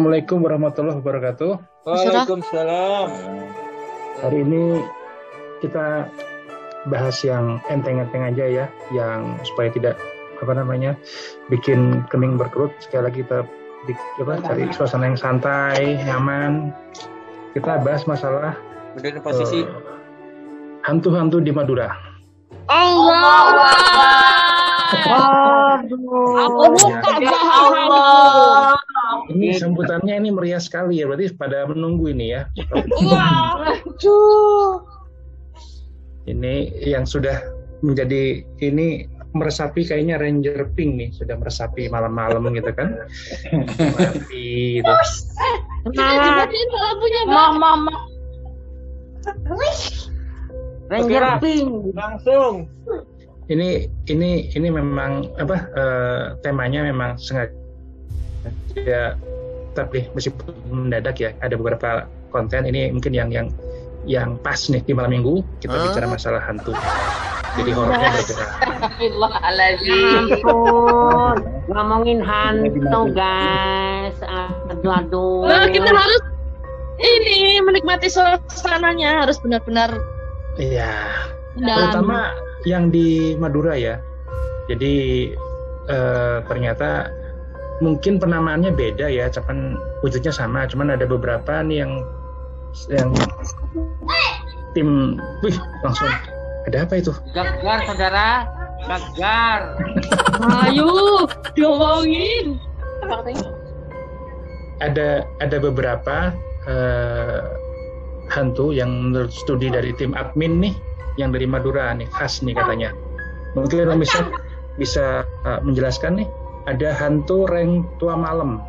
Assalamualaikum warahmatullahi wabarakatuh. Waalaikumsalam. Hari ini kita bahas yang enteng-enteng aja ya, yang supaya tidak apa namanya bikin kening berkerut. Sekali lagi kita di, apa, cari suasana yang santai, nyaman. Kita bahas masalah Benerin posisi. eh, hantu-hantu di Madura. Allah. Aku buka Allah. Ini sambutannya ini meriah sekali ya, berarti pada menunggu ini ya. Ini yang sudah menjadi ini meresapi kayaknya Ranger Pink nih, sudah meresapi malam-malam gitu kan. Mati gitu. Bang. Mama. Ranger Pink. Langsung. Ini ini ini memang apa eh, temanya memang sengaja ya tapi meskipun mendadak ya ada beberapa konten ini mungkin yang yang yang pas nih di malam minggu kita bicara masalah hantu. Jadi horornya berbeda. Astagfirullahaladzim. ampun ngomongin hantu guys aduh aduh Nah, kita harus ini menikmati suasananya harus benar-benar Iya. terutama yang di Madura ya. Jadi eh, ternyata mungkin penamaannya beda ya, cuman wujudnya sama, cuman ada beberapa nih yang yang tim, wih langsung ada apa itu? gagar saudara gagar Ayo, diomongin. Ada ada beberapa eh, hantu yang menurut studi dari tim admin nih, yang dari Madura nih khas nih katanya. Mungkin bisa bisa eh, menjelaskan nih ada hantu reng tua malam.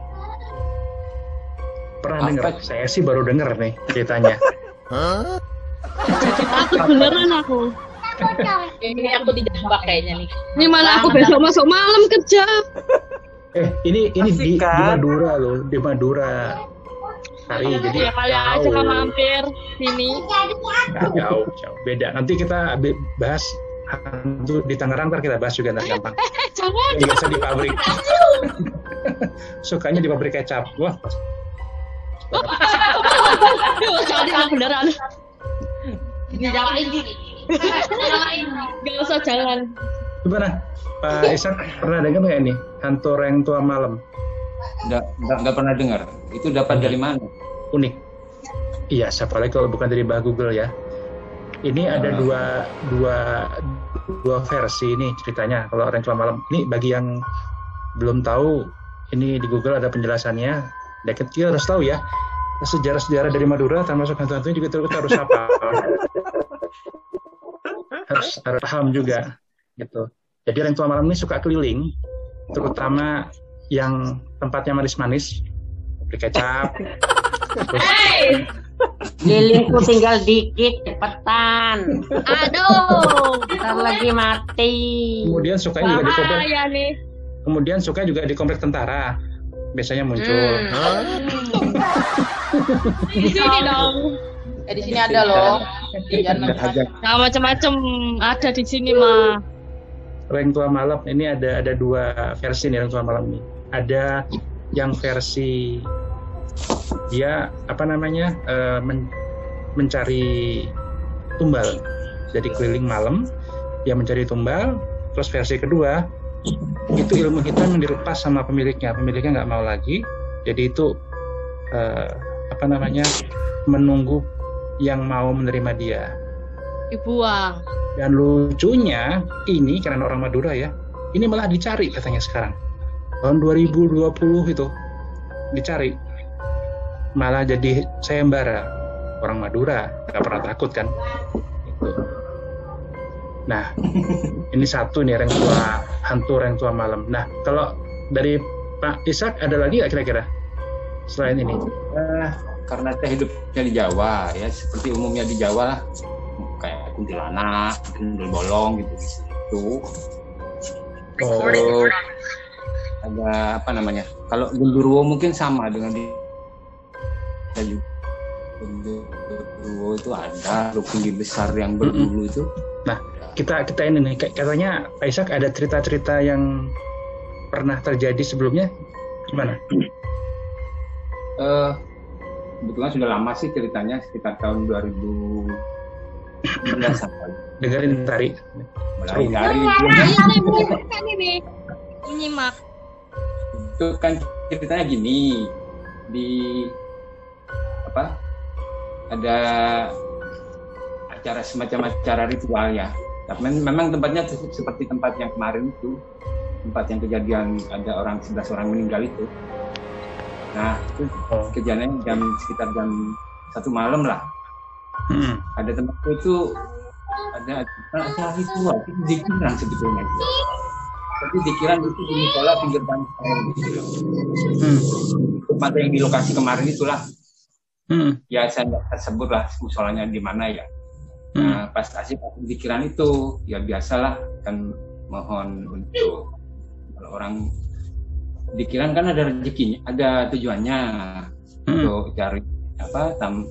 Pernah dengar? Saya sih baru dengar nih ceritanya. Takut beneran aku. Ini aku dijebak kayaknya nih. Ini mana aku besok masuk malam kerja. Eh, ini ini di, di kan? Madura loh, di Madura. Hari jadi Ya kali aja jauh. kan mampir sini. Nggak, jauh, jauh. Beda. Nanti kita bahas hantu di Tangerang, ntar kita bahas juga ntar gampang. Jangan. Yang biasa di pabrik. Sukanya di pabrik kecap. Wah, Jadi aku beneran. Dijalain. Gak usah jangan. gimana? Pak Isak pernah dengar nggak ini hantu reng tua malam? Nggak, nggak, nggak pernah dengar. Itu dapat dari mana? Unik. Iya, siapa lagi kalau bukan dari bah Google ya. Ini ada Ah. dua dua dua versi ini ceritanya. Kalau reng tua malam ini bagi yang belum tahu, ini di Google ada penjelasannya. Dan kita harus tahu ya sejarah-sejarah dari Madura termasuk hantu-hantunya juga kita harus apa harus harus paham juga gitu. Jadi reng tua malam ini suka keliling, terutama yang tempatnya manis-manis, beli kecap, terus lilingku tinggal dikit cepetan Aduh. ntar lagi mati kemudian suka juga di komplek, nih. kemudian suka juga di komplek tentara, biasanya muncul. Hmm. Di sini dong. Eh di sini ada loh. Nah, macam-macam ada di sini mah. Reng tua malam ini ada ada dua versi nih reng tua malam ini. Ada yang versi dia apa namanya eh, men- mencari tumbal, jadi keliling malam dia mencari tumbal. Terus versi kedua itu ilmu hitam yang dilepas sama pemiliknya, pemiliknya nggak mau lagi. Jadi itu eh, apa namanya menunggu yang mau menerima dia. Dibuang. Dan lucunya ini karena orang Madura ya, ini malah dicari katanya sekarang. Tahun 2020 itu dicari. Malah jadi sayembara orang Madura, nggak pernah takut kan. Gitu. Nah, ini satu nih reng tua hantu reng tua malam. Nah, kalau dari Pak Ishak ada lagi nggak kira-kira selain ini? Eh, karena saya hidupnya di Jawa ya seperti umumnya di Jawa lah kayak kuntilanak, gundul bolong gitu gitu. Oh, Ada apa namanya? Kalau genderuwo mungkin sama dengan di juga. Genderuwo itu ada lu tinggi besar yang berbulu itu. kita kita ini nih kayak- katanya Pak Ishak ada cerita-cerita yang pernah terjadi sebelumnya gimana? Eh, kebetulan sudah lama sih ceritanya sekitar tahun 2019 sampai Dengerin tari. mulai dari ini menyimak. itu kan ceritanya gini di apa ada acara semacam acara ritual ya tapi mem- memang tempatnya se- seperti tempat yang kemarin itu tempat yang kejadian ada orang 11 orang meninggal itu nah itu Oh. kejadiannya jam sekitar jam satu malam lah Hmm. ada tempat itu ada acara ritual itu zikiran sebetulnya itu. tapi zikiran itu di musola pinggir pantai gitu loh Hmm. tempat yang di lokasi kemarin itulah Hmm. ya saya nggak sebut lah musolanya di mana ya Hmm. nah pas asik pikiran itu ya biasalah kan mohon untuk kalau orang pikiran kan ada rezekinya ada tujuannya Hmm. untuk cari apa tam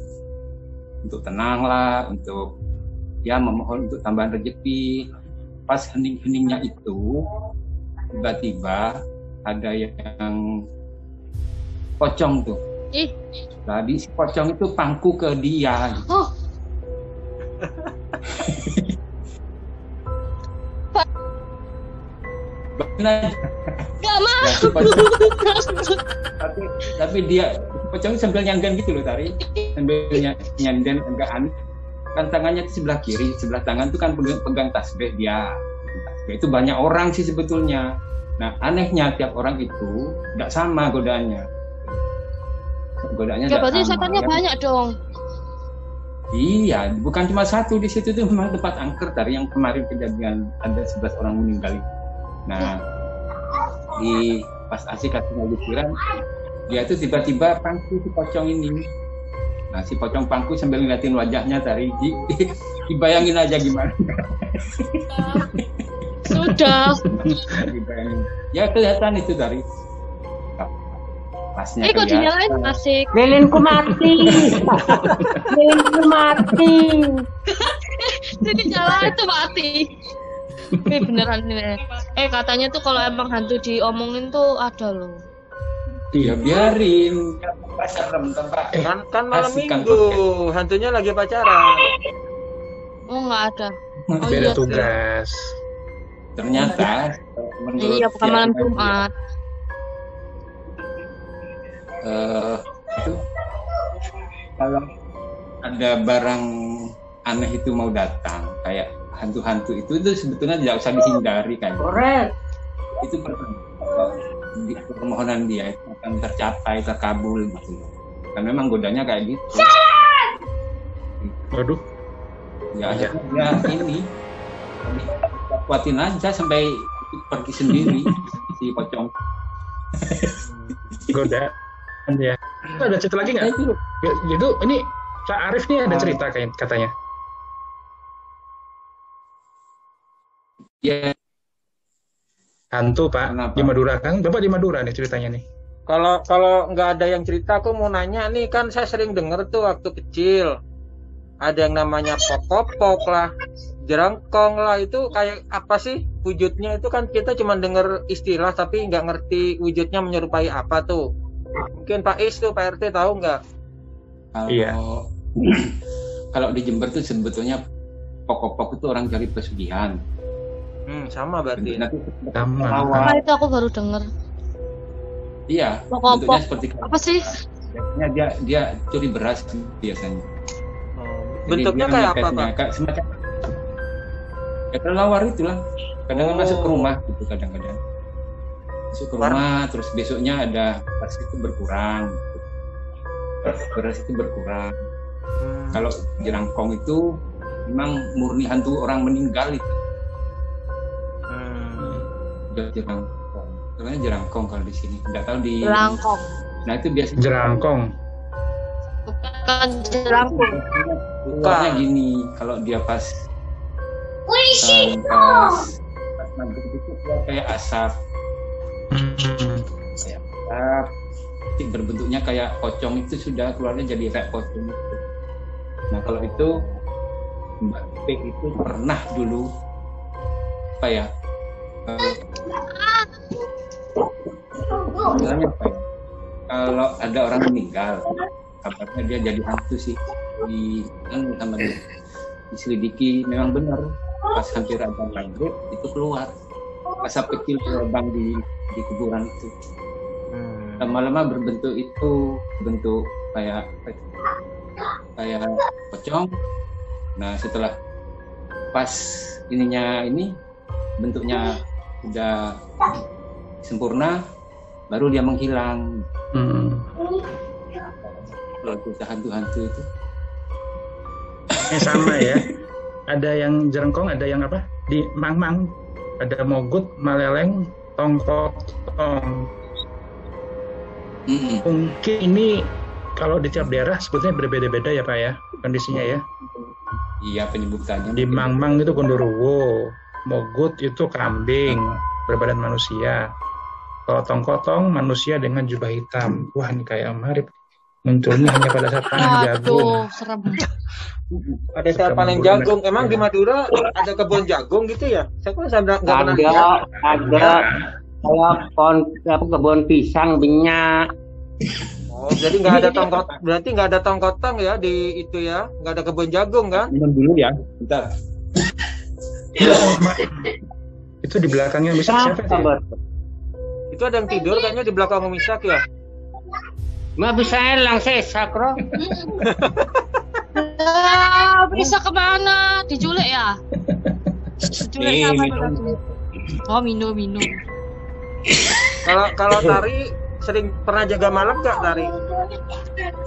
untuk tenang lah untuk ya memohon untuk tambahan rezeki pas hening-heningnya itu tiba-tiba ada yang pocong tuh Ih, Tadi si pocong itu pangku ke dia. gitu. oh, Nah, gak mau. si pocong- tapi, tapi dia pocong sambil nyanggan gitu loh tari. Sambil ny- nyanden enggaan kan tangannya di sebelah kiri sebelah tangan tuh kan pegang, pegang tasbih dia. Tasbih itu banyak orang sih sebetulnya. Nah anehnya tiap orang itu tidak sama godaannya godaannya Ya berarti sama setannya ya. banyak dong. Iya, bukan cuma satu di situ tuh memang tempat angker dari yang kemarin kejadian ada 11 orang meninggal itu. Nah, di pas asik kasih pikiran, dia tuh tiba-tiba pangku si pocong ini. Nah, si pocong pangku sambil ngeliatin wajahnya dari di, dibayangin aja gimana. Sudah. dibayangin. Ya kelihatan itu dari pasnya Eh kok dinyalain asik. Lilinku mati. Lilinku mati. Jadi nyala itu mati. Eh beneran nih. Eh katanya tuh kalau emang hantu diomongin tuh ada loh. Ya biarin, kan tempat. Kan kan malam Asik kan. minggu, hantunya lagi pacaran. Oh nggak ada. Oh Beda iya. tugas. Ternyata menurut Iya bukan malam Jumat. Eh, itu kalau ada barang aneh itu mau datang. Kayak hantu-hantu itu itu sebetulnya tidak usah dihindari kan? Korek. itu pertama. Di permohonan dia itu akan tercapai terkabul gitu. Kan memang godanya kayak gitu. Waduh. ya akhirnya dia ini. Kuatin aja sampai pergi sendiri si pocong. Godaan ya. Ada cerita lagi nggak? Itu Ya, Itu ini Pak Arif nih ada cerita kayak katanya. ya Hantu Pak Kenapa? di Madura kan? Bapak di Madura nih ceritanya nih. Kalau kalau nggak ada yang cerita, aku mau nanya nih kan saya sering denger tuh waktu kecil ada yang namanya pok-pok lah, jerangkong lah itu kayak apa sih wujudnya itu kan kita cuma denger istilah tapi nggak ngerti wujudnya menyerupai apa tuh. Mungkin Pak Is tuh Pak RT tahu nggak? Kalau Iya. kalau di Jember tuh sebetulnya pokok-pokok itu orang cari pesugihan. Hmm, sama berarti. Nanti Sama. Apa itu aku baru denger. iya, Pokok-pok. bentuknya seperti Apa sih? biasanya dia dia curi beras biasanya. Oh, Jadi bentuknya dia kayak apa Pak? Kayak semacam ya kelelawar itulah. Kadang Oh. masuk ke rumah gitu kadang-kadang. Masuk ke rumah terus besoknya ada beras itu berkurang. Beras itu berkurang. Hmm. Kalau jerangkong itu memang murni hantu orang meninggal itu. Hmm. Udah jerangkong. Namanya jerangkong kalau di sini. Enggak tahu di Jelangkong. Nah, itu biasanya Jerangkong. Bukan jelangkung. keluarnya gini kalau dia pas um, pas pas maghrib itu kayak asap Nanti berbentuknya kayak pocong itu sudah keluarnya jadi kayak pocong itu. Nah kalau itu Mbak P itu pernah dulu apa ya Sebenarnya apa ya? Kalau ada orang meninggal, kabarnya dia jadi hantu sih di kan sama dia diselidiki memang benar pas hampir ada maghrib itu keluar asap kecil terbang di di kuburan itu Hmm. lama-lama berbentuk itu bentuk kayak kayak pocong nah setelah pas ininya ini bentuknya udah sempurna baru dia menghilang Hmm. kalau hantu-hantu itu Ini sama ya. Ada yang jerengkong, ada yang apa? Di mang-mang. Ada mogut, maleleng, tongkotong. Mm-mm. Mungkin ini kalau di tiap daerah sebetulnya berbeda-beda ya Pak ya kondisinya ya. iya penyebutannya Di mang-mang itu gondoruwo, mogut itu kambing berbadan manusia. Kalau tongkotong manusia dengan jubah hitam. Wah ini kayak marip. Munculnya hanya pada saat panen jagung. Aduh, serem. Ada saat panen jagung. Emang di Madura ada kebun jagung gitu ya? Saya pun saya nggak pernah Ada, lihat. ada kayak pohon apa kebun pisang banyak. Oh, jadi nggak ada tongkot, berarti nggak ada tongkotong ya di itu ya? Nggak ada kebun jagung kan? minum dulu ya bentar Itu di belakangnya bisa siapa sih? Itu ada yang tidur kayaknya di belakang Misak ya? Nggak bisa elang sih, sakro. Ah, bisa ke mana? Diculik ya? Diculik Nih, sama. Oh, minum, minum. Kalau kalau Tari sering pernah jaga malam nggak Tari?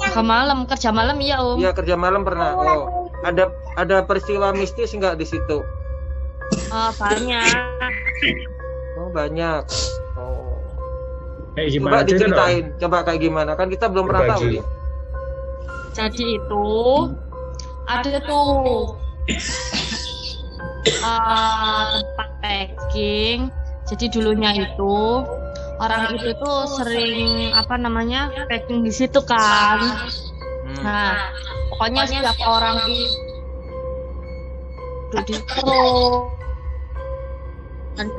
Ke malam, kerja malam iya om. Iya kerja malam pernah. Oh, ada ada peristiwa mistis nggak di situ? Oh, banyak. Oh banyak. Oh. Eh Coba gimana cerita dong? diceritain, coba kayak gimana? Kan kita belum pernah tahu. Ya. Jadi itu ada tuh eh, tempat packing. Jadi dulunya itu orang itu tuh sering apa namanya packing di situ kan. Hmm. Nah, pokoknya setiap orang itu di situ dan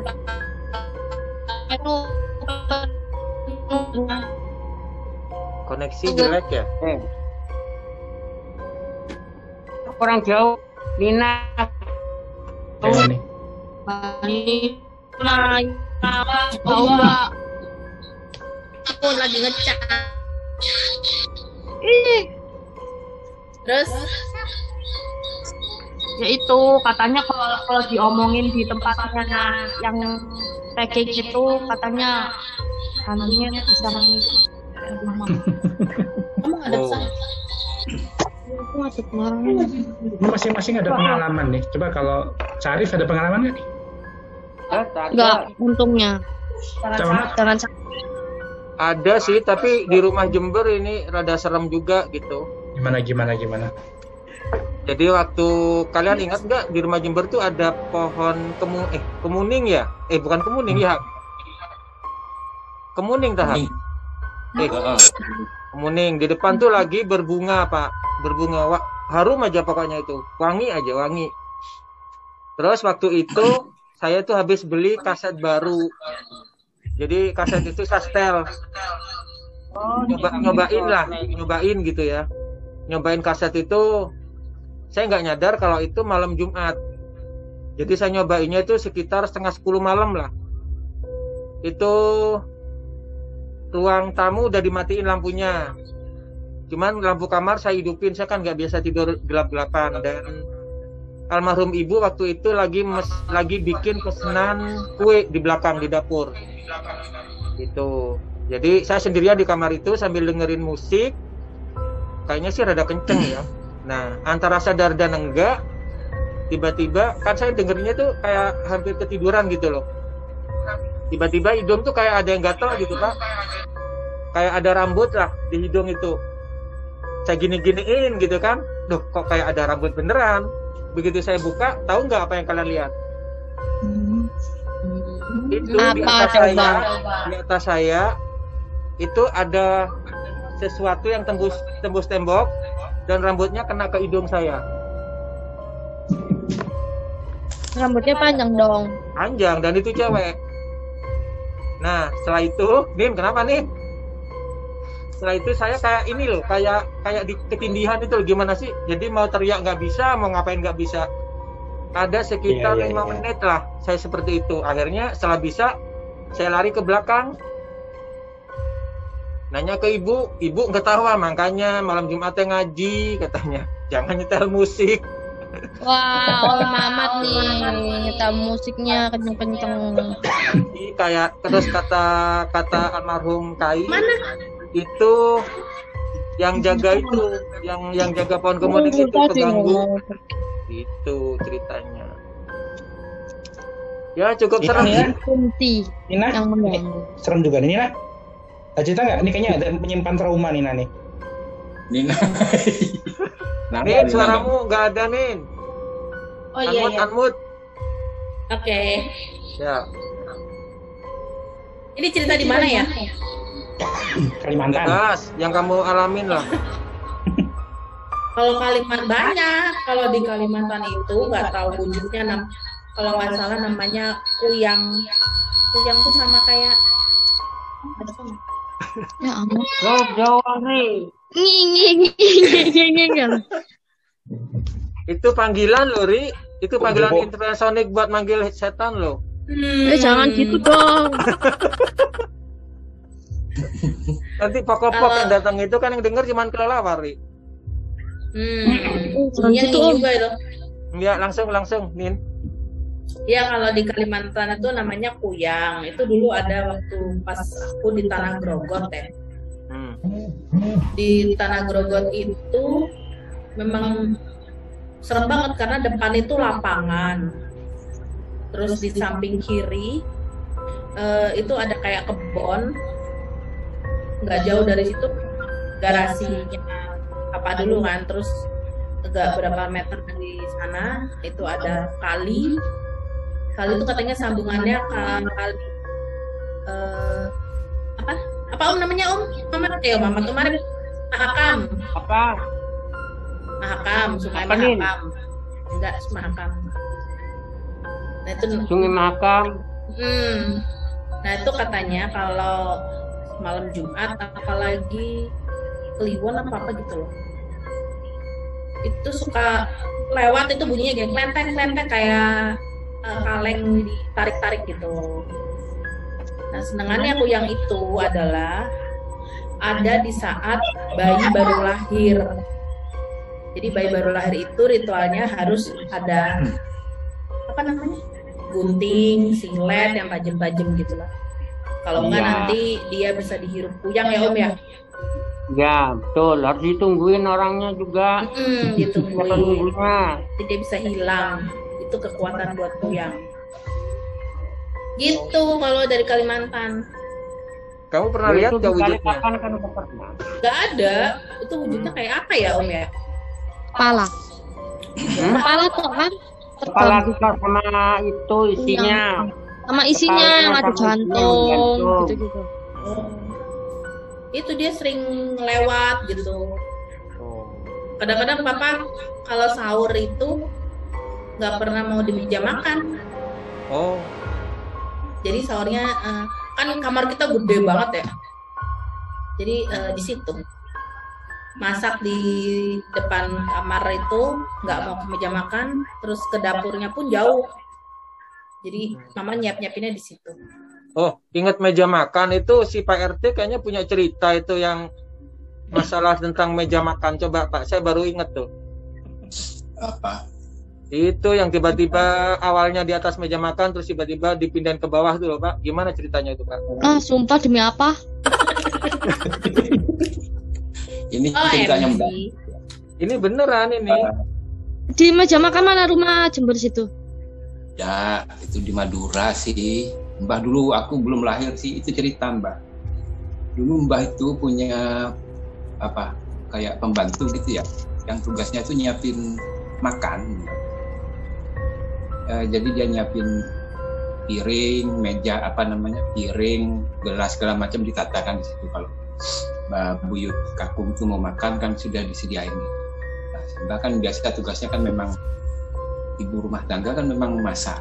itu Koneksi jelek ya? Eh. Kurang jauh. Nina, Kayaknya nih. Mbak aku lagi ngecat ih Terus ya itu katanya kalau kalau diomongin di tempatnya yang packing itu katanya hantunya bisa mengikut rumah emang ada Oh. pesan? aku Ini masing-masing ada pengalaman nih. Coba kalau Sarif ada pengalaman nggak? enggak untungnya Sama jangan sampai Ada sih, tapi di rumah Jember ini rada serem juga gitu. Gimana gimana gimana? Jadi waktu kalian ingat nggak di rumah Jember tuh ada pohon kemu eh kemuning ya? Eh bukan kemuning ya? Kemuning tahap. Eh kemuning di depan tuh lagi berbunga pak, berbunga Wah, harum aja pokoknya itu, wangi aja wangi. Terus waktu itu saya tuh habis beli kaset baru. Jadi kaset itu saya setel. Nyoba, nyobain lah, nyobain gitu ya. Nyobain kaset itu saya nggak nyadar kalau itu malam Jumat. Jadi saya nyobainnya itu sekitar setengah sepuluh malam lah. Itu ruang tamu udah dimatiin lampunya. Cuman lampu kamar saya hidupin, saya kan nggak biasa tidur gelap-gelapan dan almarhum ibu waktu itu lagi mes- lagi bikin pesanan kue di belakang di dapur. Gitu. Jadi saya sendirian di kamar itu sambil dengerin musik. Kayaknya sih rada kenceng ya. Nah, antara sadar dan enggak, tiba-tiba kan saya dengerinnya tuh kayak hampir ketiduran gitu loh. Tiba-tiba hidung tuh kayak ada yang gatel gitu pak. Kayak ada rambut lah di hidung itu. Saya gini-giniin gitu kan. Duh kok kayak ada rambut beneran. Begitu saya buka, tahu nggak apa yang kalian lihat? Itu di atas coba? saya, di atas saya itu ada sesuatu yang tembus tembus tembok dan rambutnya kena ke hidung saya. rambutnya panjang dong Panjang dan itu cewek. Nah, setelah itu, Nin, kenapa nih? Setelah itu saya kayak ini loh, kayak kayak di ketindihan itu loh, gimana sih? Jadi mau teriak nggak bisa, mau ngapain nggak bisa. Ada sekitar Iya, iya, lima iya. menit lah, saya seperti itu. Akhirnya setelah bisa, saya lari ke belakang. Nanya ke ibu, ibu nggak tahu makanya malam Jumatnya ngaji katanya. Jangan nyetel musik. Wah, Om Mamat nih, nyetel musiknya kenceng-kenceng. Kayak terus kata kata almarhum Kai Mana? itu yang jaga itu yang yang jaga pohon kemudian itu keganggu itu ceritanya ya cukup Iya, serem sih Kunti Nina, yang mengganggu. serem juga nih Nina. Ada cerita nggak? Ini kayaknya ada menyimpan trauma Nina nih. Nina. Nin Nina? suaramu nggak ada Nin Oh iya unmute iya. unmute Oke. ya Ini cerita di mana ya? Kalimantan. jelas yang kamu alamin lah Kalau Kalimantan banyak. Kalau di Kalimantan itu nggak tahu wujudnya nam. Kalau nggak salah namanya kuyang. Kuyang tuh sama kayak ada sama. Ya ampun. Jauh nih. Nging nging nging nging nging. itu panggilan loh Ri itu panggilan Bobo. infrasonik buat manggil setan loh Hmm. Eh jangan gitu dong. nanti pokok-pokok yang datang itu kan yang denger cuman kelelawar Ri Hmm. Jangan Iya gitu om. ya langsung langsung Nin Ya kalau di Kalimantan itu namanya kuyang. Itu dulu ada waktu pas aku di Tanah Grogot ya. Di Tanah Grogot itu memang serem banget karena depan itu lapangan. Terus di samping kiri eh, itu ada kayak kebon. Nggak jauh dari situ garasinya apa dulu kan. Terus agak berapa meter dari sana itu ada kali kali itu katanya sambungannya kali eh, apa om namanya om? Mamat eh om Mamat kemarin Mahakam. Apa? Mahakam. Sungai Apa? Mahakam. Enggak Mahakam. Nah itu Sungai Makam. hmm, nah itu katanya kalau malam Jumat apalagi Kliwon apa apa gitu loh. Itu suka lewat itu bunyinya kayak klenteng klenteng kayak eh, kaleng ditarik-tarik gitu. Nah senengannya aku yang itu adalah ada di saat bayi baru lahir. Jadi bayi baru lahir itu ritualnya harus ada apa namanya gunting, silet yang tajam-tajam gitu lah. Kalau enggak Iya. nanti dia bisa dihirup kuyang ya om ya. Ya, betul. Harus ditungguin orangnya juga. Hmm, gitu nunggunya? Nanti dia bisa hilang. Itu kekuatan buat kuyang. Gitu kalau dari Kalimantan. kamu pernah lihat itu gak wujudnya Balikpapan kan udah pernah. Gak ada. Itu wujudnya kayak apa ya om ya? Kepala. Hmm? Kepala tuh kan. Kepala kita sama itu isinya. Sama isinya yang ada jantung gitu-gitu. Itu dia sering lewat gitu. Oh. Kadang-kadang papa kalau sahur itu nggak pernah mau di meja makan. oh Jadi sahurnya eh, kan kamar kita gede banget ya. Jadi eh, di situ masak di depan kamar itu nggak mau ke meja makan, terus ke dapurnya pun jauh. Jadi mama nyiap nyiapinnya di situ. Oh, ingat meja makan itu si Pak RT kayaknya punya cerita itu yang masalah tentang meja makan. Coba Pak, saya baru ingat tuh. Apa? Itu yang tiba-tiba awalnya di atas meja makan terus tiba-tiba dipindahin ke bawah tuh loh Pak. Gimana ceritanya itu Pak? Ah, sumpah demi apa? Ini Oh, ceritanya MC. Mbak. Ini beneran ini. Di meja makan mana rumah Jember situ? Ya, itu di Madura sih. Mbah dulu aku belum lahir sih, itu cerita Mbah. Dulu Mbah itu punya apa? Kayak pembantu gitu ya, yang tugasnya itu nyiapin makan. Eh, jadi dia nyiapin piring, meja apa namanya, piring, gelas segala macam ditatakan di situ kalau Mbak Buyut Kakung itu mau makan kan sudah disediain. Nah, kan biasa tugasnya kan memang ibu rumah tangga kan memang masak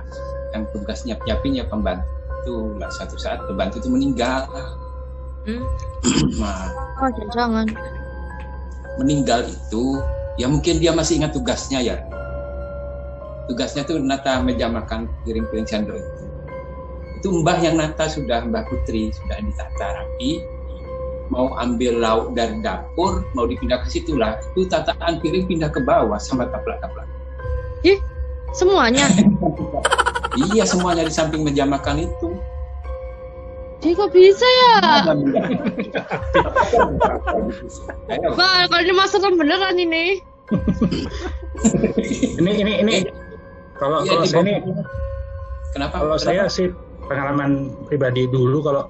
yang tugas nyiap nyiapin ya pembantu lah satu saat pembantu itu meninggal Hmm? nah Oh, jangan. meninggal itu ya mungkin dia masih ingat tugasnya ya tugasnya tuh nata meja makan piring-piring sendok itu itu mbah yang nata sudah mbah putri sudah ditata rapi mau ambil lauk dari dapur mau dipindah ke situ lah itu tataan piring pindah ke bawah sama taplak-taplak Semuanya. iya semuanya di samping meja makan itu Jadi kok bisa ya? Bang, kalau ini masakan beneran ini. Ini ini ini kalau iya, kalau di saya ini bawah. kenapa kalau Kenapa? saya sih pengalaman pribadi dulu kalau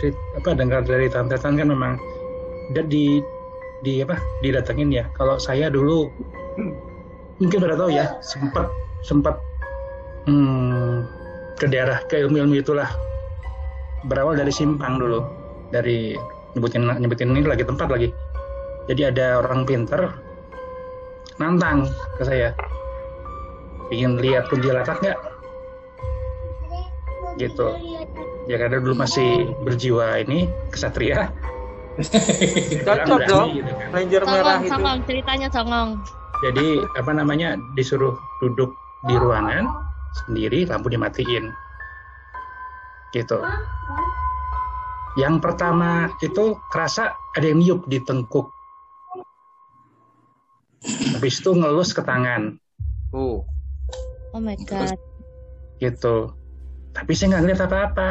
di- apa dengar dari tante-tante kan memang dia di di apa didatengin ya. Kalau saya dulu mungkin pada tahu ya sempat sempat hmm, ke daerah ke ilmu-ilmu itulah berawal dari simpang dulu dari nyebutin nyebutin ini lagi tempat lagi. Jadi ada orang pinter nantang ke saya ingin lihat kuntilanak nggak gitu ya karena dulu masih berjiwa ini kesatria Cocok dong. gitu kan. Ranger merah itu. songong, ceritanya songong. jadi apa namanya disuruh duduk di ruangan sendiri lampu dimatiin gitu yang pertama itu kerasa ada yang niup di tengkuk habis itu ngelus ke tangan Oh. Oh my god. gitu. Tapi saya nggak ngeliat apa-apa.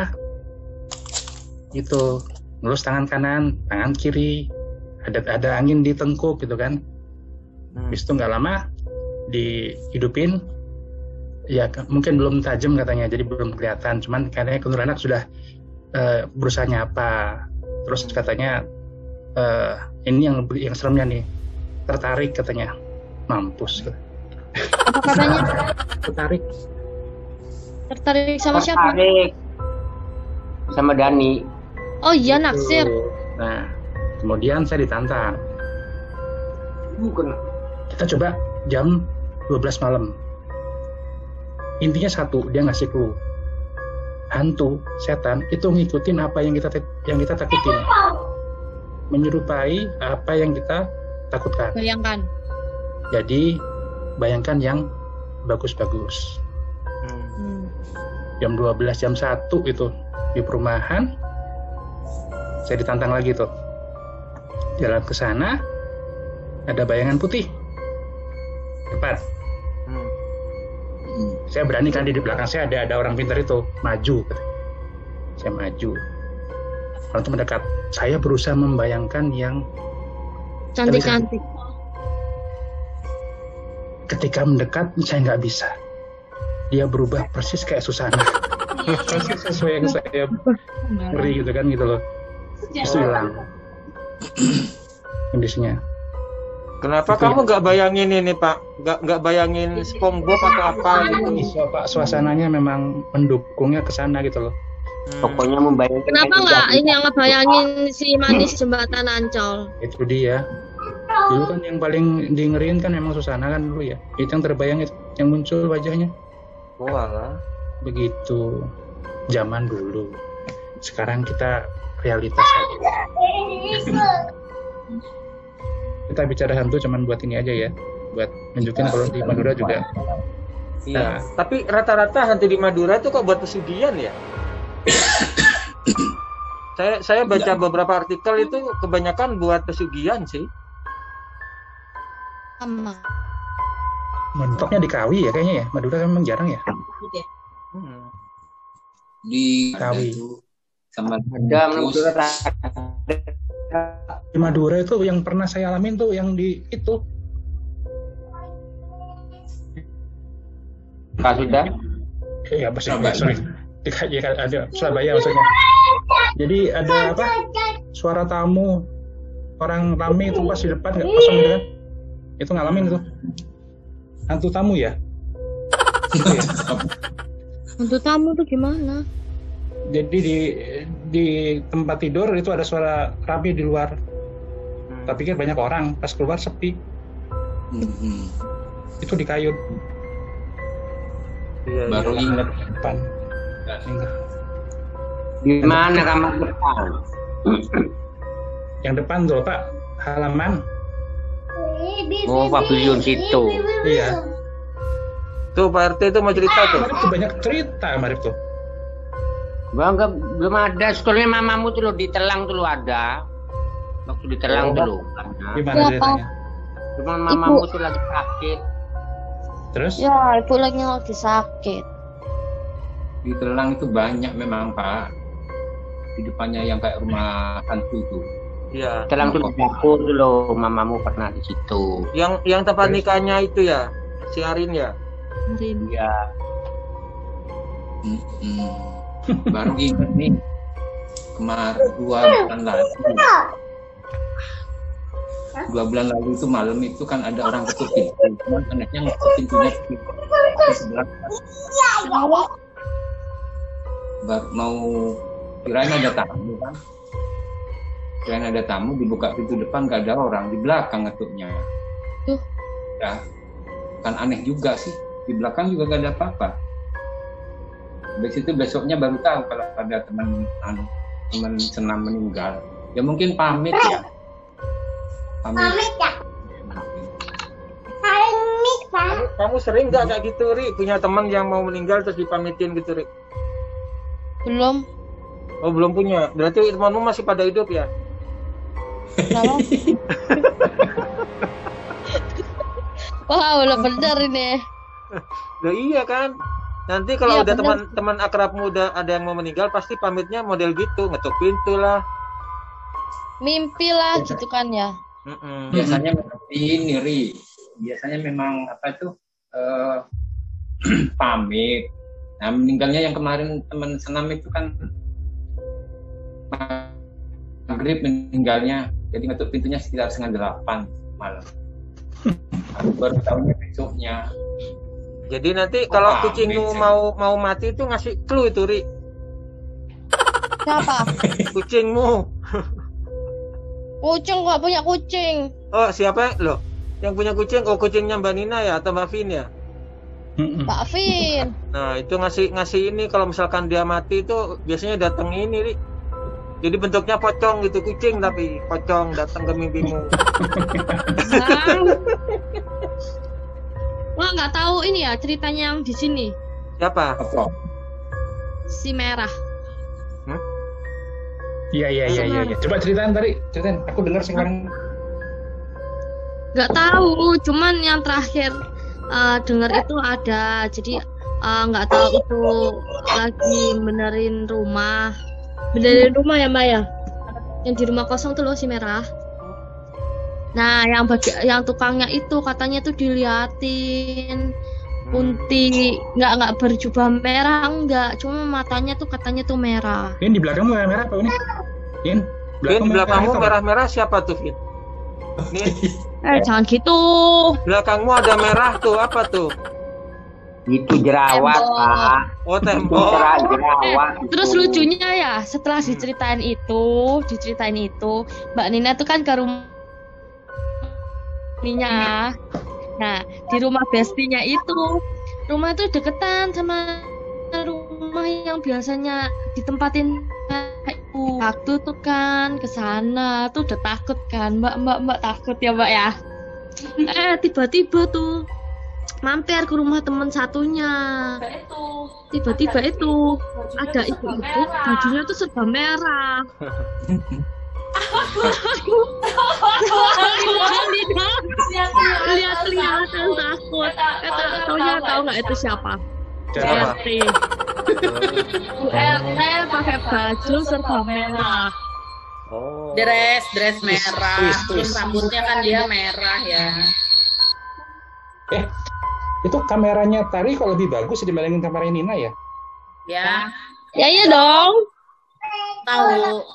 Gitu. Ngelus tangan kanan tangan kiri. Ada ada angin di tengkuk gitu kan. Hmm. habis itu nggak lama dihidupin. Ya mungkin belum tajam katanya jadi belum kelihatan. Cuman kayaknya kuntilanak sudah eh, berusaha nyapa. Terus katanya eh, ini yang yang seremnya nih. Tertarik katanya. Mampus Apa katanya? tertarik Tertarik sama siapa? Tertarik sama Dani. Oh iya naksir. Gitu. Nah, kemudian saya ditantang. Bukan. Kita coba jam 12 malam. Intinya satu, dia ngasih clue. Hantu, setan itu ngikutin apa yang kita yang kita takutin. Menyerupai apa yang kita takutkan. Bayangkan. Jadi bayangkan yang bagus-bagus. Hmm. Jam 12, jam 1 itu di perumahan. Saya ditantang lagi tuh. Jalan ke sana, ada bayangan putih. Tepat. Hmm. Hmm. Saya berani kan di belakang saya ada ada orang pintar itu maju. Saya maju. Orang itu mendekat. Saya berusaha membayangkan yang Cantik-cantik. Ketika mendekat saya nggak bisa. Dia berubah persis kayak Susana. persis sesuai yang saya ngeri gitu kan gitu loh. Itu hilang. Kondisinya. Kenapa Itu kamu nggak bayangin ini Pak? Nggak nggak bayangin SpongeBob atau apa gitu? Bisa Pak suasananya memang mendukungnya ke sana gitu loh. Hmm. Pokoknya membayangkan. Kenapa nggak ini yang ngebayangin si manis jembatan Ancol? Itu dia. Dulu kan yang paling di ngeriin kan memang Susana kan dulu ya. Itu yang terbayang itu yang muncul wajahnya. Oh, alah. Begitu zaman dulu. Sekarang kita realitas aja. Kita bicara hantu cuman buat ini aja ya. Buat nunjukin kalau di Madura juga Iya. Tapi rata-rata hantu di Madura itu kok buat pesugihan ya? saya saya baca beberapa artikel itu kebanyakan buat pesugihan sih. Sama. mentoknya di Kawi ya kayaknya ya. Madura kan memang jarang ya. Hmm. di Kawi. sama Ada terus Di Madura itu yang pernah saya alamin tuh yang di itu Kak sudah. ya Surabaya. sorry di ya, ada Surabaya maksudnya jadi ada apa suara tamu orang rame itu pas di depan nggak kosong gitu kan itu ngalamin itu hantu tamu ya ya. Untuk tamu tuh gimana? jadi di di tempat tidur itu ada suara rame di luar Hmm. tapi pikir banyak orang pas keluar sepi Mhm. itu di kayu Iya, baru iya. ingat depan. Di mana kamar depan? Yang depan tuh Pak, halaman. Oh, pavilion situ. Iya. Tuh Pak RT itu mau cerita tuh. Marif tuh banyak cerita Marif tuh. Bang, enggak, belum ada. Sekolahnya mamamu tuh lo di Telang tuh lo ada. Waktu di Telang Oh. tuh lo. Gimana Iya, ceritanya? Cuma mamamu tuh lagi sakit. Terus? Ya, ibu lagi lagi sakit. Di Telang itu banyak memang Pak. Di depannya yang kayak rumah hantu tuh. Iya. Telang tuh di dapur lo. Mamamu pernah di situ. Yang yang tempat nikahnya itu ya, si Arin ya. Iya. Mm-mm. Baru ingat nih kemarin dua bulan lalu. Dua bulan lalu itu malam itu kan ada orang ketuk pintu. Cuman anehnya ngetuk pintunya di di sebelah. Baru mau kirain ada tamu kan. Kirain ada tamu dibuka pintu depan gak ada orang di belakang ngetuknya. Tuh. Ya, kan aneh juga sih. Di belakang juga gak ada apa-apa. Habis itu besoknya baru tahu kalau ada teman anu, teman senam meninggal. Ya mungkin pamit ya. Pamit. Kamu, kamu sering nggak kayak gitu, Ri? Punya teman yang mau meninggal terus dipamitin gitu, Ri? Belum. Oh, belum punya. Berarti temanmu masih pada hidup ya? Wah, udah bener ini. Lah iya kan? Nanti kalau Iya, udah teman-teman akrabmu udah ada yang mau meninggal pasti pamitnya model gitu, ngetuk pintu lah. Mimpi lah gitu kan ya. Mm-mm. Biasanya memang ini Ri. Biasanya memang apa itu eh, pamit. Nah meninggalnya yang kemarin teman senam itu kan maghrib meninggalnya. Jadi ngetuk pintunya sekitar setengah delapan malam. Aku baru tahunya besoknya. Jadi nanti Oh, kalau kucingmu sih. mau mau mati itu ngasih clue itu, Ri. Siapa? Kucingmu. Kucing gak punya kucing. Oh, siapa? Loh, yang punya kucing oh kucingnya Mbak Nina ya atau Mbak Vin ya? Mbak Vin. Nah, itu ngasih ngasih ini kalau misalkan dia mati itu biasanya datang ini, Ri. Jadi bentuknya pocong gitu, kucing tapi pocong datang ke mimpimu. Wah, nggak tahu ini ya ceritanya yang di sini. Siapa? Apa? Si merah. Iya iya iya iya. iya. Coba ceritain tadi, ceritain. Aku dengar sih kemarin. Nggak tahu, cuman yang terakhir eh, dengar itu ada. Jadi eh, nggak tahu itu lagi benerin rumah. Benerin rumah ya, Mbak ya? Yang di rumah kosong tuh loh si merah. Nah, yang bagi yang tukangnya itu katanya tuh diliatin kunti nggak nggak berjubah merah enggak cuma matanya tuh katanya tuh merah Ini di belakangmu merah merah apa ini? Ini Vin, di belakangmu apa? merah-merah siapa tuh, Vin? Nih, eh jangan gitu belakangmu ada merah tuh, apa tuh? Itu jerawat, Tembok. Pak. Oh, tembok. jera- jerawat. itu. Terus lucunya ya, setelah diceritain itu, diceritain itu, Mbak Nina tuh kan ke rumah Ninya. Nah, di rumah bestinya itu, rumah itu deketan sama rumah yang biasanya ditempatin ibu. Waktu tuh kan ke sana tuh udah takut kan, Mbak Mbak Mbak takut ya Mbak ya. Eh tiba-tiba tuh mampir ke rumah temen satunya. Tiba-tiba itu ada ibu-ibu bajunya tuh serba merah. Lihat-lihat dan takut. Kata taunya tahu nggak itu siapa? Siapa? RT. Bu RT pakai baju serba merah. Oh. Dress, dress merah. Terus rambutnya kan dia merah ya. Eh, itu kameranya Tari kalau lebih bagus dibandingin kameranya Nina ya? Ya, Ya iya dong. tahu.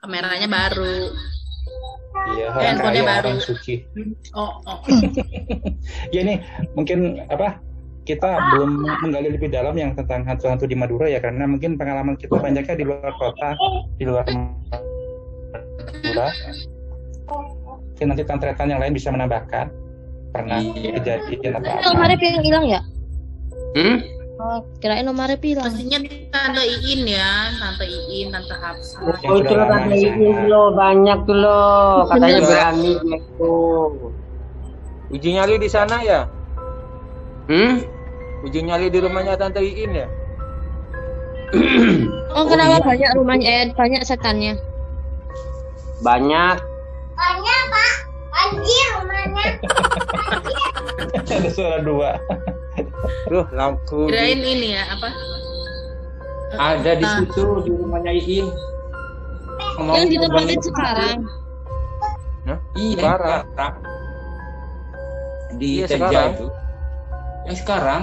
Kameranya baru. Iya, Eh, orang handphonenya kaya, baru. orang suci. Oh, oh. Ya ini mungkin apa? Kita belum menggali lebih dalam yang tentang hantu-hantu di Madura ya karena mungkin pengalaman kita banyaknya di luar kota, di luar Madura. Mungkin nanti tantretan yang lain bisa menambahkan pernah Iya. kejadian apa Itu kemarin yang hilang ya? Hmm? Oh, kirain nomornya pila. Pastinya tante Iin ya, tante Iin, tante Hafsa. Yang Oh, itu loh ini sana. loh banyak tuh loh. Katanya berani gitu. Uji nyali di sana ya? Hmm? Uji nyali di rumahnya Tante Iin ya? Oh, kenapa banyak rumahnya eh banyak setannya? Banyak. Ada suara dua. Duh, lampu. Kirain ini ya, apa? Ada di Ah. situ di rumahnya Iin. Ngomong- Yang ditempatin sekarang. Hah? Iya, Sekarang. sekarang. Di Iya, Teja sekarang. itu. Yang sekarang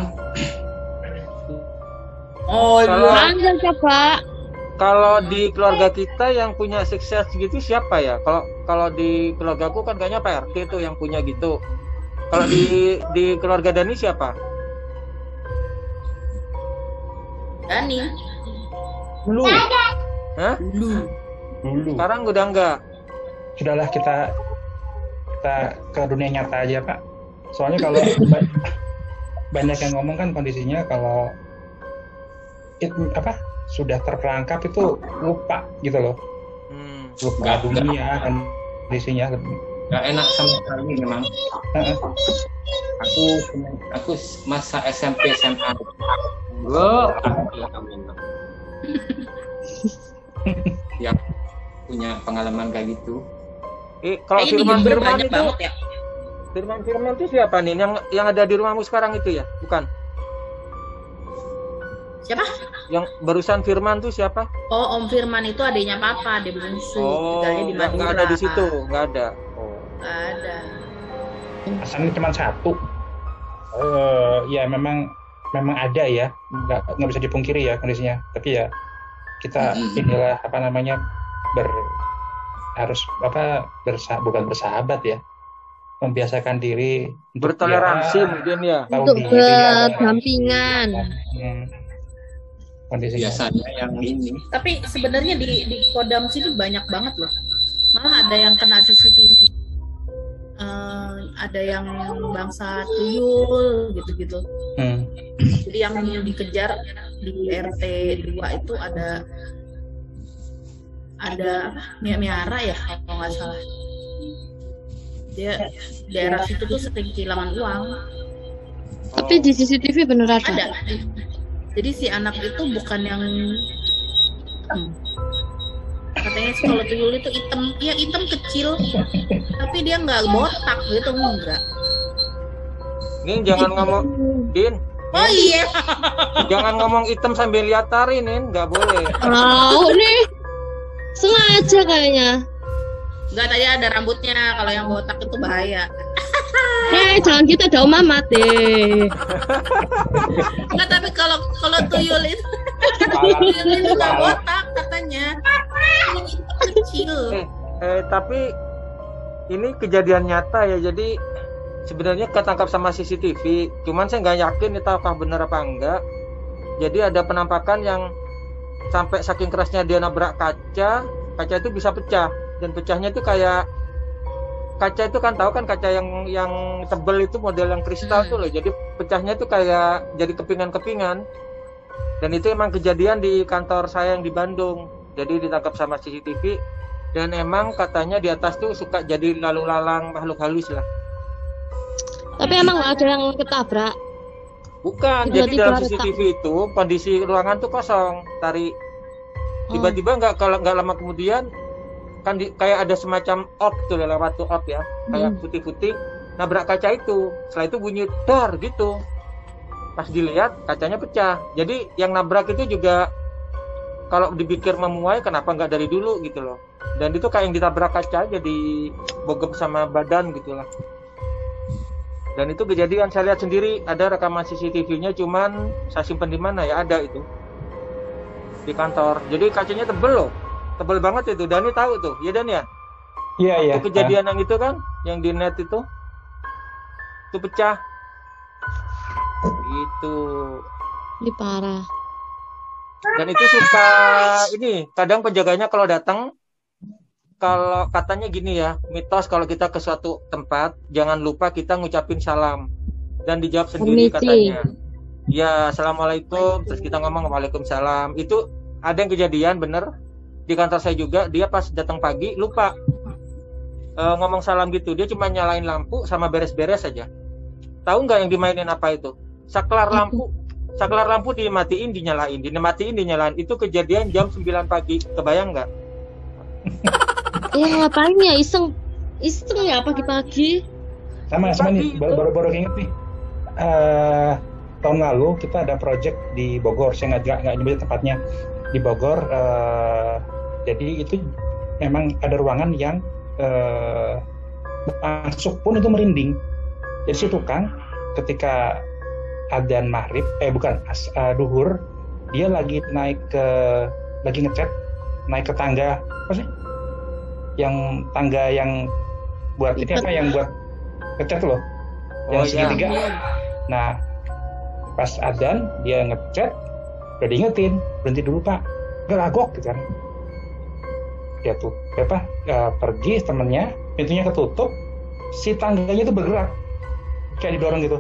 Oh Kalau- iya. Coba. Kalau di keluarga kita yang punya sukses gitu siapa ya? Kalau kalau di keluarga aku kan kayaknya Pak RT tuh yang punya gitu. Kalau di di keluarga Dani siapa? Dani. dulu. Hah? Dulu. Dulu. Sekarang udah enggak. Sudahlah kita kita ke dunia nyata aja Pak. Soalnya kalau ba- banyak yang ngomong kan kondisinya kalau it, apa sudah terperangkap itu lupa gitu loh Hmm. lupa Nggak, dunia kan kondisinya Gak enak sama sekali memang. Heeh. Aku aku masa SMP SMA Oh, yang punya pengalaman kayak gitu. Eh, kalau Firman Firman banyak itu banget ya. Firman Firman itu siapa nih? Yang yang ada di rumahmu sekarang itu ya? Bukan? Siapa? Yang barusan Firman tuh siapa? Oh, Om Firman itu adiknya Papa, dia bungsu. Oh, Tinggalnya di nggak Madura. nggak ada di situ, nggak ada. Nggak ada. asalnya cuma satu Eh ya memang memang ada ya nggak nggak bisa dipungkiri ya kondisinya tapi ya kita inilah apa namanya ber harus apa bersa bukan bersahabat ya membiasakan diri untuk Bertoleransi ya, mungkin ya. Untuk ya, berdampingan. Hmm. kondisinya Biasanya yang ini. Tapi sebenarnya di di Kodam sini banyak banget loh. Malah ada yang kena CCTV. Eh, ada yang bangsa tuyul gitu-gitu. Hmm. Jadi yang dikejar di RT 2 itu ada ada Miara ya kalau nggak salah. Dia daerah situ tuh sering kehilangan uang. Tapi di CCTV bener ada. Ada. Jadi si anak itu bukan yang hitam. Katanya sih kalau tuyul itu hitam, iya hitam kecil, tapi dia nggak botak gitu enggak. Nin jangan ngomong Din, Oh iya, jangan ngomong hitam sambil lihat tari Nin, nggak boleh. Tahu nih. Sengaja kayaknya. Nggak tanya ada rambutnya. Kalau yang botak itu bahaya. Eh, jangan gitu ada Om Mamat deh. Nggak tapi kalau kalau tuyul itu tuyul itu nggak botak katanya. Kecil. Eh, eh, tapi ini kejadian nyata ya, jadi sebenarnya ketangkap sama CCTV. Cuman saya nggak yakin itu apakah benar apa enggak. Jadi ada penampakan yang sampai saking kerasnya dia nabrak kaca, kaca itu bisa pecah dan pecahnya itu kayak kaca itu kan tahu kan kaca yang yang tebel itu model yang kristal Hmm. tuh loh. Jadi pecahnya itu kayak jadi kepingan-kepingan. Dan itu emang kejadian di kantor saya yang di Bandung. Jadi ditangkap sama CCTV dan emang katanya di atas tuh suka jadi lalu lalang makhluk halus lah. Tapi emang nggak ada yang ketabrak. Bukan, Tiba-tiba jadi dalam retak. CCTV itu kondisi ruangan tuh kosong. Tari tiba-tiba nggak kalau nggak lama kemudian kan di- kayak ada semacam orb tuh lewat tuh orb ya, kayak Hmm. putih-putih nabrak kaca itu. Setelah itu bunyi dar gitu. Pas dilihat kacanya pecah. Jadi yang nabrak itu juga kalau dipikir memuai kenapa nggak dari dulu gitu loh. Dan itu kayak yang ditabrak kaca jadi bogem sama badan gitu lah. Dan itu kejadian saya lihat sendiri ada rekaman CCTV-nya cuman saya simpan di mana ya ada itu di kantor. Jadi kacanya tebel loh, tebel banget itu. Dani tahu tuh, ya Dan ya. iya iya Itu kejadian yang itu kan, yang di net itu, itu pecah. Itu. Ini parah. Dan itu suka ini, kadang penjaganya kalau datang kalau katanya gini ya, mitos kalau kita ke suatu tempat jangan lupa kita ngucapin salam dan dijawab sendiri Permisi. katanya. ya assalamualaikum terus kita ngomong waalaikumsalam itu ada yang kejadian bener di kantor saya juga dia pas datang pagi lupa eh, ngomong salam gitu. Dia cuma nyalain lampu sama beres-beres aja. Tahu nggak yang dimainin apa itu? Saklar lampu. Saklar lampu dimatiin dinyalain dimatiin dinyalain. Itu kejadian jam 9 pagi. Kebayang nggak? Ya ngapain ya? Iseng. Iseng ya pagi-pagi. sama sama nih. Pagi baru itu. baru, baru inget nih. Eh, tahun lalu kita ada project di Bogor. Saya nggak nggak- nggak nyebut tempatnya di Bogor eh, jadi itu memang ada ruangan yang eh, masuk pun itu merinding. Jadi si tukang ketika adzan maghrib eh bukan as, eh, duhur dia lagi naik ke lagi ngecat naik ke tangga apa sih? Yang tangga yang buat ini apa yang buat ngecat loh. Yang Oh, iya. segitiga. Nah pas adzan dia ngecat udah diingetin berhenti dulu pak. Gak lagok gitu kan dia tuh apa eh, pergi temennya pintunya ketutup si tangganya itu bergerak kayak didorong gitu.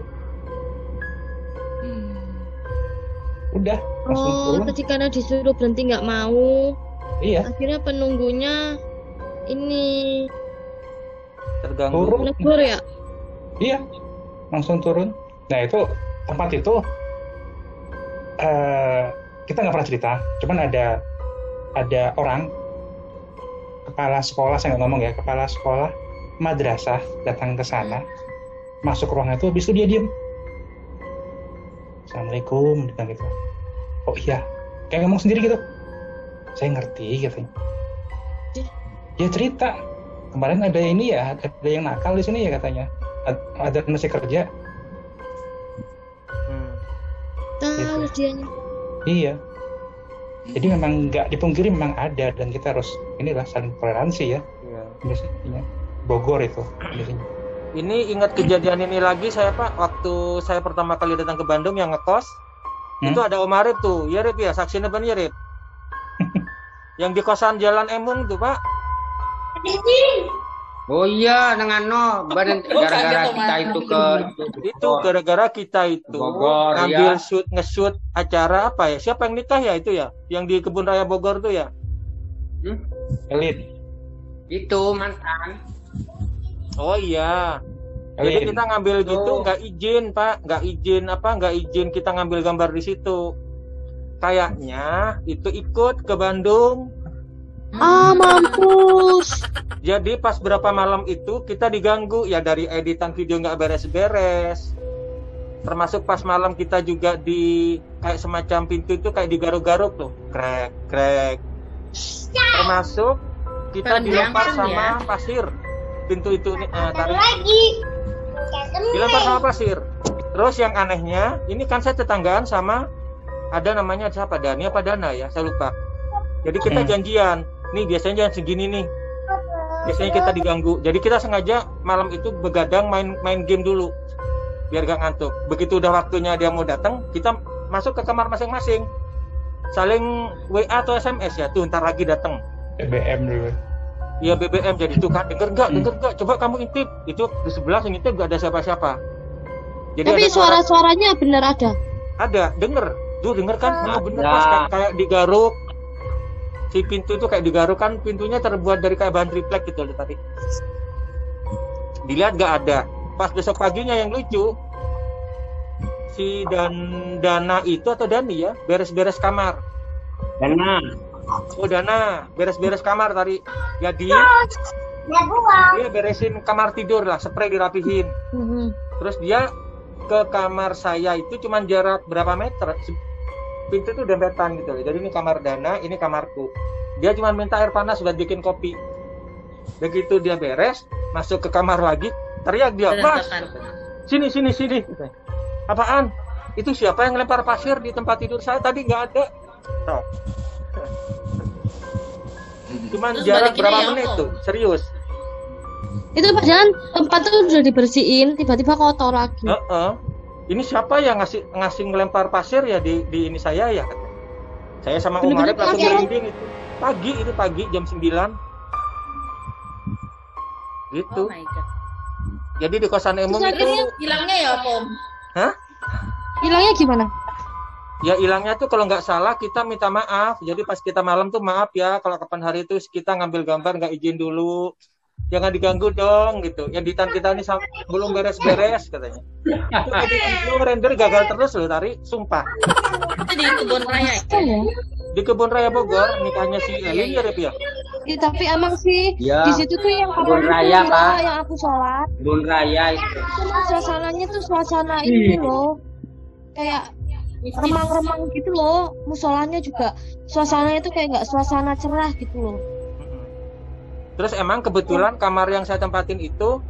Udah langsung Oh, turun. ketika disuruh berhenti nggak mau, iya. Akhirnya penunggunya ini. Terganggu. Turun. ya. Iya, langsung turun. Nah itu tempat itu eh kita nggak pernah cerita, cuman ada ada orang kepala sekolah saya nggak ngomong ya kepala sekolah madrasah datang ke sana masuk ruangan itu habis itu dia diem. Assalamualaikum bilang gitu. Oh iya kayak ngomong sendiri gitu. Saya ngerti katanya. Dia cerita kemarin ada ini ya ada yang nakal di sini ya katanya. Ad- ada masih kerja. Hmm. Gitu. Dianya. iya. Jadi memang nggak dipungkiri memang ada dan kita harus inilah saling toleransi ya. Iya. biasanya Bogor itu biasanya. Ini ingat kejadian ini lagi saya Pak. Waktu saya pertama kali datang ke Bandung yang ngekos Hmm? itu ada Om Arif tuh. Ya Rip ya saksinya bener ya Rip? Yang di kosan Jalan Emung tuh Pak Oh iya dengan no. Badan Oh, gara-gara kita itu ke itu. Gara-gara kita itu Bogor, ngambil ya. shoot nge-shoot acara apa ya? Siapa yang nikah ya itu ya? Yang di kebun raya Bogor tuh ya? Elit. Itu mantan. oh iya. Jadi elit. kita ngambil gitu Oh. nggak izin Pak. Nggak izin apa? Nggak izin kita ngambil gambar di situ. Kayaknya itu ikut ke Bandung Ah, mampus. Jadi pas berapa malam itu kita diganggu ya dari editan video nggak beres-beres. Termasuk pas malam kita juga di kayak semacam pintu itu kayak digaruk-garuk tuh, krek krek. Termasuk kita Perendaman dilempar ya? sama pasir. Pintu itu nih eh, tarik. Dilempar sama pasir. Terus yang anehnya, ini kan saya tetanggaan sama ada namanya siapa Dani apa Dana ya, saya lupa. Jadi kita Hmm. janjian, nih biasanya jangan segini nih. Biasanya kita diganggu. Jadi kita sengaja malam itu begadang main main game dulu. Biar gak ngantuk. Begitu udah waktunya dia mau datang, kita masuk ke kamar masing-masing. Saling WA atau SMS ya, tuh ntar lagi datang. BBM dulu Iya BBM jadi tuh kan denger nggak Hmm. denger nggak coba kamu intip itu di sebelah yang intip nggak ada siapa-siapa jadi Tapi suara-suaranya benar ada. ada denger tuh denger kan oh, bener Ada. pas kayak, kayak digaruk si pintu itu kayak digaruk kan pintunya terbuat dari kayak bahan triplek gitu loh tadi. Dilihat nggak ada. Pas besok paginya yang lucu si dan Dana itu atau Dani ya beres-beres kamar. Dana. oh Dana beres-beres kamar tadi. Ya dia dia beresin kamar tidur lah spray dirapihin. Mhm. terus dia ke kamar saya itu cuman jarak berapa meter pintu itu dempetan gitu loh. Jadi ini kamar Dana ini kamarku. Dia cuma minta air panas buat bikin kopi. Begitu dia beres masuk ke kamar lagi teriak dia mas! Sini sini sini. Apaan? Itu siapa yang lempar pasir di tempat tidur saya? Tadi nggak ada. Nah. cuman Terus jarak berapa ya menit apa? tuh? Serius. Itu padahal tempat itu udah dibersihin, tiba-tiba kotor lagi. Heeh. Ini siapa yang ngasih ngasih ngelempar pasir ya di di ini saya ya katanya. Saya sama Om Arif langsung merinding itu. Pagi itu pagi jam 9. Gitu. Oh my god. Jadi di kosan Emung Terus itu Terus bilangnya ya om? Hah? Hilangnya gimana? Ya hilangnya tuh kalau nggak salah kita minta maaf. Jadi pas kita malam tuh maaf ya kalau kapan hari itu kita ngambil gambar nggak izin dulu. Jangan diganggu dong gitu. Ya di kita ini belum beres-beres katanya. Itu itu render gagal terus loh tari, sumpah. Itu di kebun raya ya? Ya. Di kebun raya Bogor nikahnya si Elin ya Rep, ya. Ya, tapi emang sih Ya, di situ tuh yang kebun raya, Pak. yang aku sholat Kebun raya itu. cuma suasananya tuh suasana ini loh kayak remang-remang gitu loh musolanya juga suasananya tuh kayak nggak suasana cerah gitu loh. Terus emang kebetulan kamar yang saya tempatin itu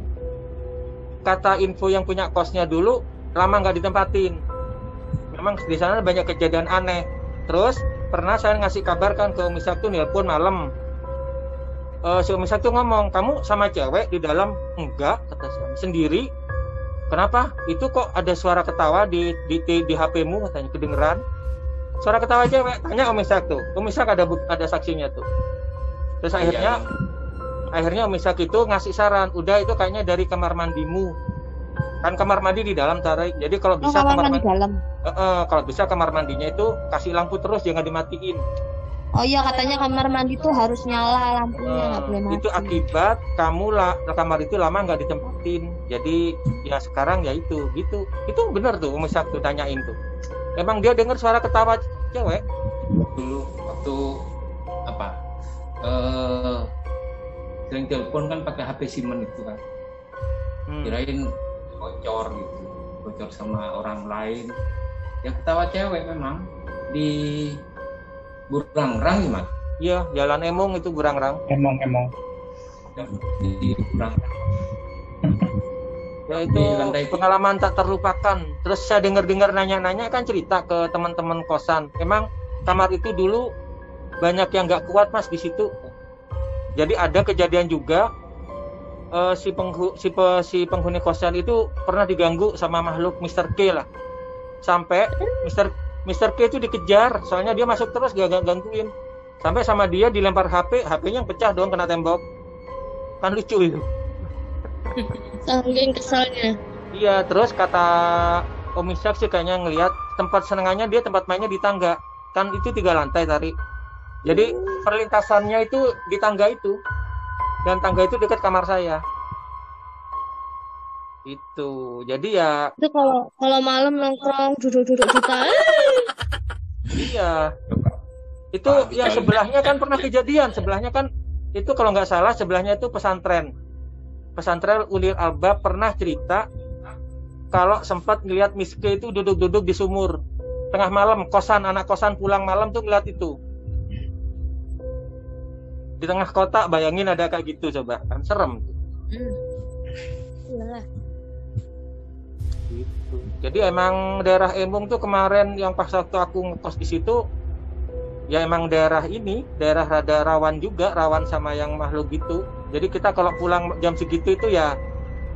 kata info yang punya kosnya dulu lama nggak ditempatin. Memang di sana banyak kejadian aneh. Terus pernah saya ngasih kabar kan ke Umi Saktu nelpon malam. Eh, si Umi ngomong, kamu sama cewek di dalam? Enggak, kata saya. Sendiri. Kenapa? Itu kok ada suara ketawa di di, di, di HP-mu katanya kedengeran. Suara ketawa cewek. Tanya Umi Saktu. Umi ada ada saksinya tuh. Terus akhirnya akhirnya Om Ishak itu ngasih saran, udah itu kayaknya dari kamar mandimu. Kan kamar mandi di dalam tarik. Jadi kalau oh bisa kamar kamar mandi dalam kalau bisa kamar mandinya itu kasih lampu terus jangan dimatiin. oh iya katanya kamar mandi tuh harus nyala lampunya nggak Eh, boleh mati itu akibat kamu lah kamar itu lama nggak ditempatin. Jadi ya sekarang ya itu gitu. Itu bener tuh Om Ishak tuh tanyain tuh. Emang dia dengar suara ketawa cewek? dulu waktu apa eh sering telepon kan pakai HP Simon itu kan Hmm. kirain bocor gitu bocor sama orang lain ya ketawa cewek memang di Burangrang gimana Iya, Jalan Emong itu Burangrang. Emong emong. di Burangrang Ya itu Di pengalaman tak terlupakan. Terus saya dengar-dengar nanya-nanya kan cerita ke teman-teman kosan. Emang kamar itu dulu banyak yang nggak kuat mas di situ. Jadi ada kejadian juga eh, si penghu, si, pe- si penghuni kosan itu pernah diganggu sama makhluk Mr. K lah. Sampai Mr. Mr. K itu dikejar, soalnya dia masuk terus gak gak gangguin. Sampai sama dia dilempar HP, HP-nya pecah dong kena tembok. Kan lucu itu. saking kesalnya Iya, terus kata Om Ishak sih kayaknya ngelihat tempat senengannya dia tempat mainnya di tangga. Kan itu tiga lantai tadi. Jadi perlintasannya itu di tangga itu. Dan tangga itu dekat kamar saya. Itu. Jadi ya itu kalau kalau malam nongkrong duduk-duduk di tanah iya. Itu yang sebelahnya kan pernah kejadian. Sebelahnya kan itu kalau nggak salah sebelahnya itu pesantren. Pesantren Ulil Albab pernah cerita kalau sempat ngelihat Miske itu duduk-duduk di sumur tengah malam kosan anak kosan pulang malam tuh ngeliat itu di tengah kota bayangin ada kayak gitu coba kan serem tuh. Hmm. Gitu. Jadi emang daerah Embung tuh kemarin yang pas waktu aku ngekos di situ ya emang daerah ini daerah rada rawan juga rawan sama yang makhluk gitu. Jadi kita kalau pulang jam segitu itu ya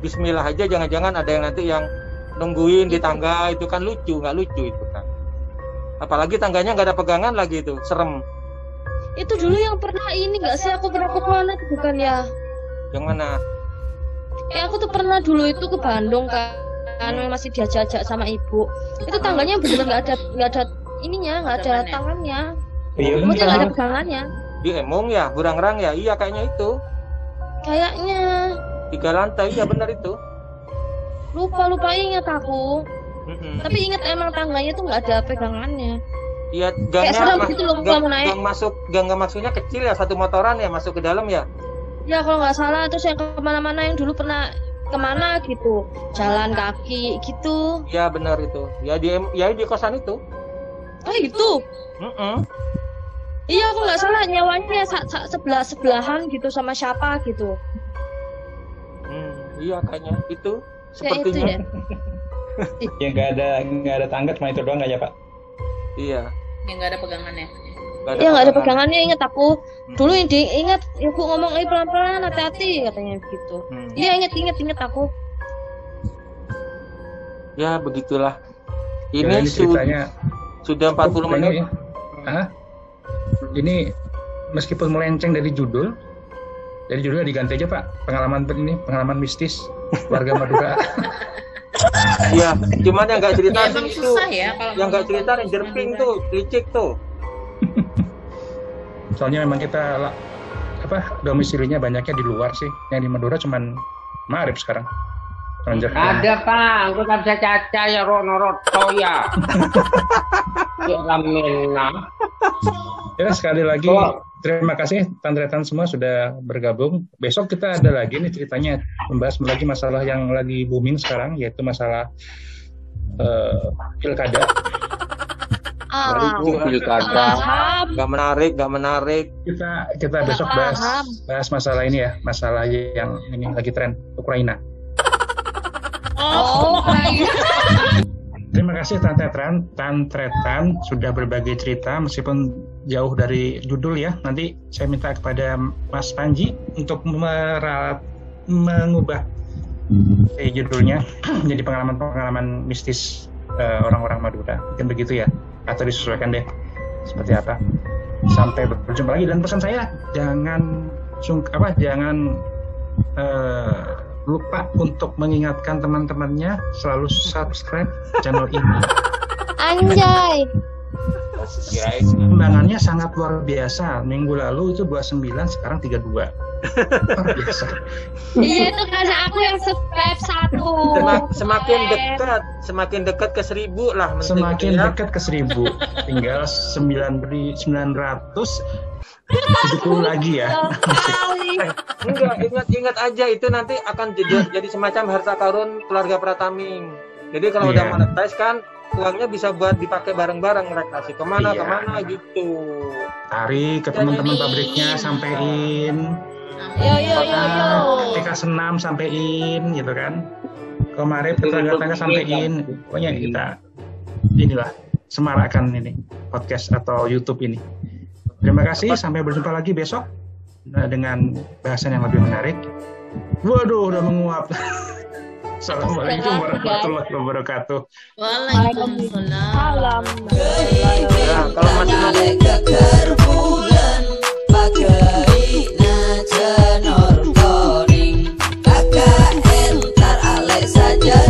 Bismillah aja jangan-jangan ada yang nanti yang nungguin di tangga itu kan lucu nggak lucu itu kan. Apalagi tangganya nggak ada pegangan lagi itu serem. Itu dulu yang pernah ini nggak sih? Aku pernah ke mana? Tuh bukan ya? Yang mana? eh aku tuh pernah dulu itu ke Bandung kan. Kan masih diajak-ajak sama ibu. Itu tangganya bener nggak ada nggak ada ininya nggak ada tangannya. Iya. Maksudnya nggak ada pegangannya Di Emung ya, Burangrang ya, iya kayaknya itu. Kayaknya. Tiga lantai ya benar itu. lupa lupa ingat aku. Mm-mm. tapi ingat emang tangganya tuh nggak ada pegangannya Iya, gangnya serem ma- gitu loh gang, naik gang masuk gang gang masuknya kecil ya satu motoran ya masuk ke dalam ya. ya kalau nggak salah terus yang ke mana-mana yang dulu pernah ke mana gitu jalan kaki gitu Iya benar itu. Ya di ya di kosan itu. oh itu Mm-mm. iya aku nggak salah nyawanya sa- sa- sebelah sebelahan gitu sama siapa gitu Hmm, iya kayaknya itu kayak itu sepertinya. ya Ya nggak ada nggak ada tangga cuma itu doang aja pak. Iya. Yang nggak ada pegangannya nggak ya nggak ada pegangan. pegangannya inget aku Hmm. dulu yang di- inget ibu ngomong eh pelan-pelan hati-hati katanya gitu Hmm. iya inget inget inget aku Ya begitulah. Ya, Ini ini su- ceritanya sudah 40 cukup menit. ini. Hah? Ini meskipun melenceng dari judul, dari judulnya diganti aja pak. Pengalaman ini pengalaman mistis warga Madura. Iya, cuman yang nggak cerita Ya, sih itu, susah ya kalau yang nggak cerita Ranger. Pink tuh, licik tuh. Soalnya memang kita apa domisilinya banyaknya di luar sih. Yang di Madura cuman Marip sekarang. Pink. Ada pak, aku tak bisa caca ya Rono Roto ya. Ya ramena. Ya sekali lagi Oh. terima kasih tantretan semua sudah bergabung. Besok kita ada lagi nih ceritanya membahas lagi masalah yang lagi booming sekarang yaitu masalah eh, pilkada. Itu pilkada. Gak menarik, gak menarik. Kita kita besok bahas bahas masalah ini ya, masalah yang ini lagi tren Ukraina. Oh, iya. Terima kasih Tantretran, Tantretan sudah berbagi cerita meskipun jauh dari judul ya. Nanti saya minta kepada Mas Panji untuk merawat mengubah eh, judulnya menjadi pengalaman-pengalaman mistis eh, orang-orang Madura. Mungkin begitu ya. Atau disesuaikan deh seperti apa. Sampai berjumpa lagi dan pesan saya jangan sung apa jangan eh, lupa untuk mengingatkan teman-temannya selalu subscribe channel ini. Anjay. Perkembangannya sangat luar biasa. Minggu lalu itu 29, sekarang 32. Luar biasa. Iya itu karena aku yang subscribe satu. Semak- semakin dekat, semakin dekat ke seribu lah. Semakin gitu ya. dekat ke 1000. Tinggal 9 900 70 lagi ya. Sekali. Enggak, ingat-ingat aja itu nanti akan jadi, jadi semacam harta karun keluarga Prataming. Jadi kalau udah Iya. monetize kan uangnya bisa buat dipakai bareng-bareng mereka kasih ke mana Iya. ke mana gitu. Tarik ke teman-teman pabriknya sampein. Yo yo yo yo. TK Senam sampein gitu kan. Kemarin tetangga-tetangga sampein. Pokoknya kita inilah semarakkan ini podcast atau YouTube ini. Terima kasih, sampai berjumpa lagi besok eh, dengan bahasan yang lebih menarik. Waduh, udah menguap. Assalamualaikum warahmatullahi wabarakatuh. Waalaikumsalam. Kalau masih mau. saja